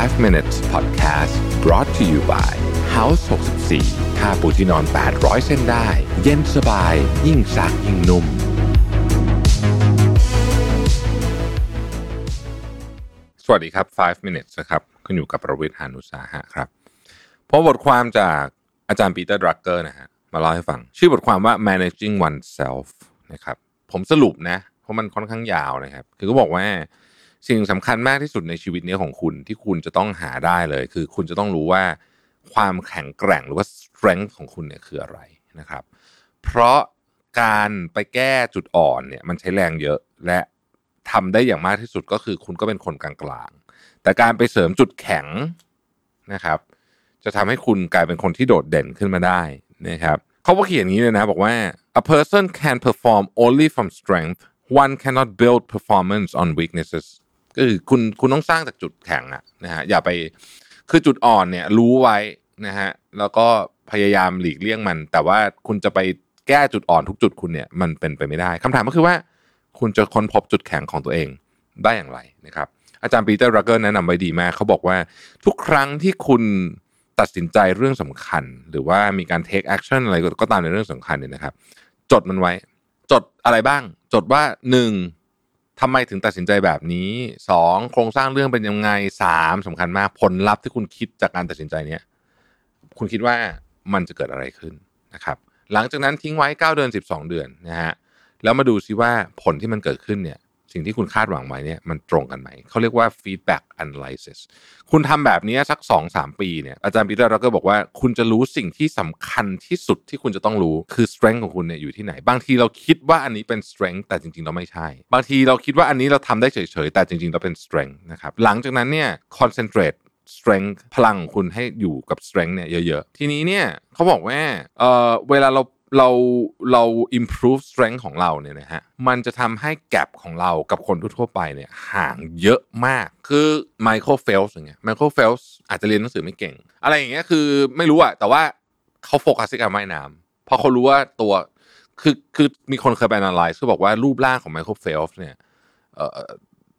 5 minutes podcast brought to you by House 64ค่าปูที่นอน 800 เส้นได้ เย็นสบาย ยิ่งซักยิ่งนุ่ม สวัสดีครับ 5 minutes นะครับคุณอยู่กับประวิทยานุสาหะครับพบบทความจากอาจารย์ปีเตอร์ดรักเกอร์นะฮะมาเล่าให้ฟัง ชื่อบทความว่า managing oneself นะครับผมสรุปนะ เพราะมันค่อนข้างยาวนะครับ คือก็บอกว่า สิ่งสำคัญมากที่สุดในชีวิตนี้ของคุณที่คุณจะต้องหาได้เลย คือคุณจะต้องรู้ว่าความแข็งแกร่งหรือว่า strength ของคุณเนี่ยคืออะไรนะครับ เพราะการไปแก้จุดอ่อนเนี่ยมันใช้แรงเยอะและทำได้อย่างมากที่สุดก็คือคุณก็เป็นคนกลางๆ แต่การไปเสริมจุดแข็งนะครับ จะทำให้คุณกลายเป็นคนที่โดดเด่นขึ้นมาได้นะครับเขาก็เขียนอย่างนี้เลยนะบอกว่า a person can perform only from strength one cannot build performance on weaknesses ก็คือคุณคุณต้องสร้างจากจุดแข็งอะนะฮะอย่าไปคือจุดอ่อนเนี่ย รู้ไว้นะฮะแล้วก็พยายามหลีกเลี่ยงมัน แต่ว่าคุณจะไปแก้จุดอ่อนทุกจุดคุณเนี่ย มันเป็นไปไม่ได้คำถามก็คือว่า คุณจะค้นพบจุดแข็งของตัวเองได้อย่างไรนะครับ อาจารย์ปีเตอร์รักเกอร์แนะนำไว้ดีมากเขาบอกว่าทุกครั้งที่คุณตัดสินใจเรื่องสำคัญ หรือว่ามีการ take action อะไรก็ตามในเรื่องสำคัญเนี่ยนะครับ จดมันไว้ จดอะไรบ้าง จดว่าหนึ่ง ทำไมถึงตัดสินใจแบบนี้สองโครงสร้างเรื่องเป็นยังไงสามสำคัญมากผลลัพธ์ที่คุณคิดจากการตัดสินใจเนี้ยคุณคิดว่ามันจะเกิดอะไรขึ้นนะครับ หลังจากนั้นทิ้งไว้ 9 เดือน 12 เดือนนะฮะแล้วมาดูซิว่าผลที่มันเกิดขึ้นเนี่ย สิ่งที่คุณคาดหวังไว้เนี่ยมันตรงกันไหม เขาเรียกว่า feedback analysis คุณทำแบบนี้สัก 2-3 ปีเนี่ยอาจารย์ปีเตอร์เราก็บอกว่าคุณจะรู้สิ่งที่สำคัญที่สุดที่คุณจะต้องรู้คือ strength ของคุณเนี่ยอยู่ที่ไหน บางทีเราคิดว่าอันนี้เป็น strength แต่จริงๆเราไม่ใช่ บางทีเราคิดว่าอันนี้เราทำได้เฉยๆ แต่จริงๆเราเป็น strength นะครับหลังจากนั้นเนี่ย concentrate strength พลังของคุณให้อยู่กับ strength เนี่ยเยอะๆ ทีนี้เนี่ยเขาบอกว่าเออเวลาเรา เราเรา improve strength ของเราเนี่ยนะฮะมันจะทำให้ gap ของเรากับคนทั่วไปเนี่ยห่างเยอะมากคือ Michael Phelps อย่างเงี้ย Michael Phelps อาจจะเรียนหนังสือไม่เก่ง อะไรอย่างเงี้ยคือไม่รู้อะแต่ว่าเขาโฟกัสที่การว่ายน้ำเพราะเขารู้ว่าตัวคือคือมีคนเคยไป analyze คือบอกว่ารูปร่างของ Michael Phelps เนี่ยเอ่อ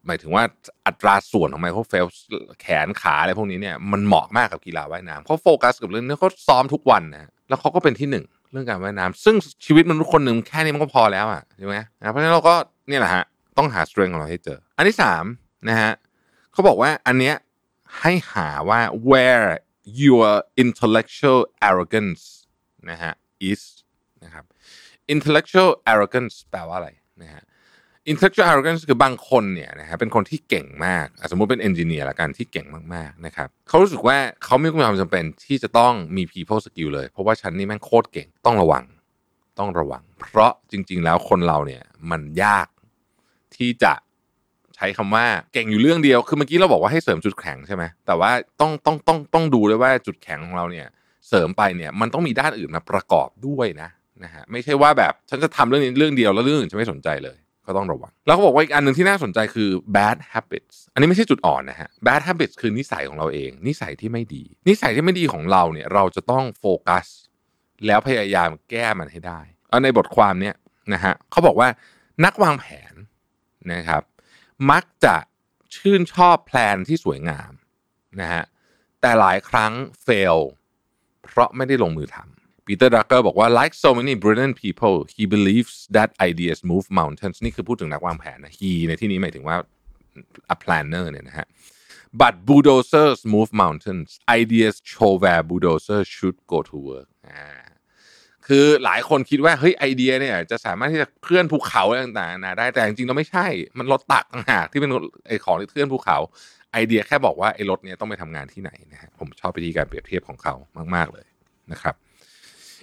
หมายถึงว่าอัตราส่วนของ Michael Phelps แขนขาอะไรพวกนี้เนี่ยมันเหมาะมากกับกีฬาว่ายน้ำเขาโฟกัสกับเรื่องนี้เขาซ้อมทุกวันนะแล้วเขาก็เป็นที่หนึ่ง เรื่องการว่ายน้ำซึ่งชีวิตมนุษย์คนหนึ่งแค่นี้มันก็พอแล้วอะใช่ไหมนะเพราะฉะนั้นเราก็เนี่ยแหละฮะต้องหา strength ของเราให้เจอ อันที่สามนะฮะเขาบอกว่าอันเนี้ยให้หาว่า where your intellectual arrogance นะฮะ is นะครับ intellectual arrogance แปลว่าอะไรนะฮะ intellectual arrogance คือบางคนเนี่ยนะฮะเป็นคนที่เก่งมาก สมมุติเป็น engineer ละกันที่เก่งมากๆนะครับเขารู้สึกว่าเขาไม่มีความจำเป็นที่จะต้องมี people skill เลย เพราะว่าฉันนี่แม่งโคตรเก่งต้องระวัง ต้องระวัง เพราะจริง ๆ แล้วคนเราเนี่ยมันยากที่จะใช้คำว่าเก่งอยู่เรื่องเดียว คือเมื่อกี้เราบอกว่าให้เสริมจุดแข็งใช่ไหมแต่ว่าต้องต้องต้องต้องดูด้วยว่าจุดแข็งของเราเนี่ย เสริมไปเนี่ยมันต้องมีด้านอื่นมาประกอบด้วยนะนะฮะไม่ใช่ว่าแบบฉันจะทำเรื่องนี้เรื่องเดียวแล้วเรื่องอื่นจะไม่สนใจเลย ก็ต้องระวัง แล้วเขาบอกว่าอีกอันหนึ่งที่น่าสนใจคือ bad habits อันนี้ไม่ใช่จุดอ่อนนะฮะ bad habits คือนิสัยของเราเอง นิสัยที่ไม่ดี นิสัยที่ไม่ดีของเราเนี่ยเราจะต้องโฟกัส แล้วพยายามแก้มันให้ได้ในบทความเนี้ยนะฮะเขาบอกว่านักวางแผนนะครับ มักจะชื่นชอบ plan ที่สวยงามนะฮะแต่หลายครั้ง fail เพราะไม่ได้ลงมือทำ Peter Drucker บอกว่า like so many brilliant people he believes that ideas move mountains นี่คือพูดถึงนักวางแผนนะ he ในที่นี้หมายถึงว่า a planner เนี่ยนะฮะ but bulldozers move mountains ideas show where bulldozers should go to work คือหลายคนคิดว่าเฮ้ยไอเดียเนี่ยจะสามารถที่จะเคลื่อนภูเขาต่างๆนะได้แต่จริงๆเราไม่ใช่ มันรถตักต่างหากที่เป็นไอของที่เคลื่อนภูเขา ไอเดียแค่บอกว่าไอรถเนี่ยต้องไปทำงานที่ไหนนะฮะผมชอบวิธีการเปรียบเทียบของเขามาก ๆเลยนะครับ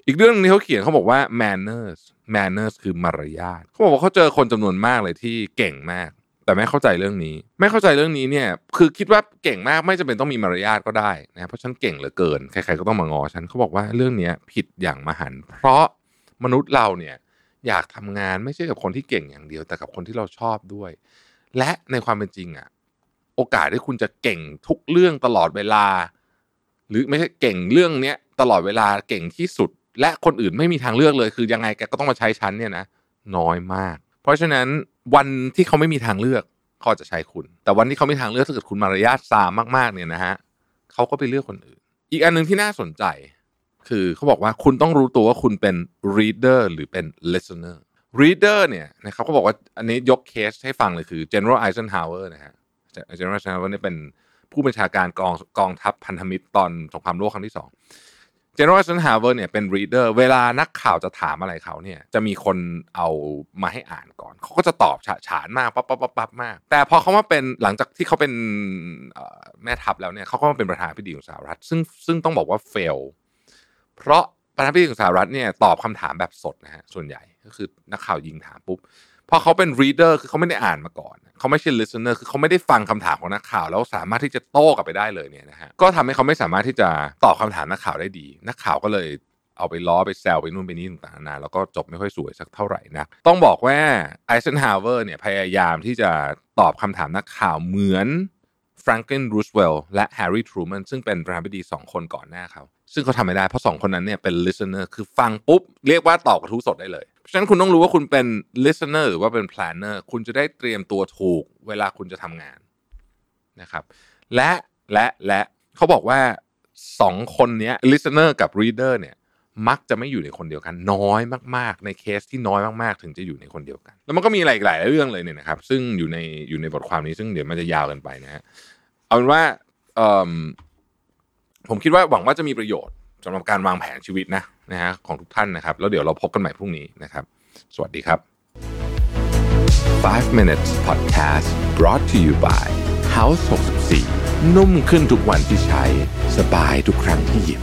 อีกเรื่องนึงเขาเขียนเขาบอกว่า manners manners คือมารยาทเขาบอกว่าเขาเจอคนจำนวนมากเลยที่เก่งมาก แต่ไม่เข้าใจเรื่องนี้ ไม่เข้าใจเรื่องนี้เนี่ย คือคิดว่าเก่งมากไม่จำเป็นต้องมีมารยาทก็ได้นะเพราะฉันเก่งเหลือเกินใครๆก็ต้องมางอฉันเขาบอกว่าเรื่องนี้ผิดอย่างมหันเพราะมนุษย์เราเนี่ยอยากทำงานไม่ใช่กับคนที่เก่งอย่างเดียว แต่กับคนที่เราชอบด้วย และในความเป็นจริงอะโอกาสที่คุณจะเก่งทุกเรื่องตลอดเวลา หรือไม่ใช่เก่งเรื่องเนี้ยตลอดเวลาเก่งที่สุด และคนอื่นไม่มีทางเลือกเลย คือยังไงแกก็ต้องมาใช้ชั้นเนี่ยนะน้อยมาก เพราะฉะนั้นวันที่เขาไม่มีทางเลือกเขาจจะใช้คุณ แต่วันที่เขาไม่ทางเลือกถ้าเกิดคุณมารยาทซามมากๆเนี่ยนะฮะเขาก็ไปเลือกคนอื่น อีกอันหนึ่งที่น่าสนใจ คือเขาบอกว่าคุณต้องรู้ตัวว่าคุณเป็น reader หรือเป็น listener reader เนี่ยนะครับเขาบอกว่าอันนี้ยกเคสให้ฟังเลยคือ General Eisenhower นะฮะ General Eisenhower เนี่ยเป็นผู้บัญชาการกองกองทัพพันธมิตรตอนสงครามโลกครั้งที่สอง General Eisenhower เนี่ยเป็น reader เวลานักข่าวจะถามอะไรเขาเนี่ยจะมีคนเอามาให้อ่านก่อน เขาก็จะตอบฉะฉานมากปั๊บปั๊บปั๊บปั๊บมาก แต่พอเขามาเป็นหลังจากที่เขาเป็นแม่ทัพแล้วเนี่ยเขาก็มาเป็นประธานาธิบดีของสหรัฐ ซึ่งซึ่งต้องบอกว่า fail เพราะประธานาธิบดีของสหรัฐเนี่ยตอบคำถามแบบสดนะฮะส่วนใหญ่ก็คือนักข่าวยิงถามปุ๊บ พอเขาเป็น reader คือเขาไม่ได้อ่านมาก่อน เขาไม่ใช่ listener คือเขาไม่ได้ฟังคำถามของนักข่าว แล้วสามารถที่จะโต้กลับไปได้เลยเนี่ยนะฮะก็ทำให้เขาไม่สามารถที่จะตอบคำถามนักข่าวได้ดี นักข่าวก็เลยเอาไปล้อไปแซวไปนู่นไปนี่ต่างๆนานาแล้วก็จบไม่ค่อยสวยสักเท่าไหร่นะต้องบอกว่าไอเซนฮาวเวอร์เนี่ยพยายามที่จะตอบคำถามนักข่าวเหมือนแฟรง k ลินรูสเวลล์และแฮร์รี่ทรูแมนซึ่งเป็นประธานาธิบดีสองคนก่อนหน้าเขาซึ่งเขาทำไม่ได้เพราะสองคนนั้นเนี่ยเป็น listener คือฟังปุ๊บ เรียกว่าตอบกระทู้สดได้เลย ฉะนั้นคุณต้องรู้ว่าคุณเป็น listener หรือว่าเป็น planner คุณจะได้เตรียมตัวถูกเวลาคุณจะทำงานนะครับ และและและเขาบอกว่าสองคนนี้ listener กับ reader เนี่ยมักจะไม่อยู่ในคนเดียวกัน น้อยมากๆ ในเคสที่น้อยมากๆ ถึงจะอยู่ในคนเดียวกัน แล้วมันก็มีอะไรอีกหลายเรื่องเลยเนี่ยนะครับ ซึ่งอยู่ในอยู่ในบทความนี้ซึ่งเดี๋ยวมันจะยาวกันไปนะฮะเอาเป็นว่าผมคิดว่าหวังว่าจะมีประโยชน์สำหรับการวางแผนชีวิตนะ นะฮะของทุกท่านนะครับ แล้วเดี๋ยวเราพบกันใหม่พรุ่งนี้นะครับ สวัสดีครับ 5 minutes podcast brought to you by House 64 นุ่มขึ้นทุกวันที่ใช้ สบายทุกครั้งที่หยิบ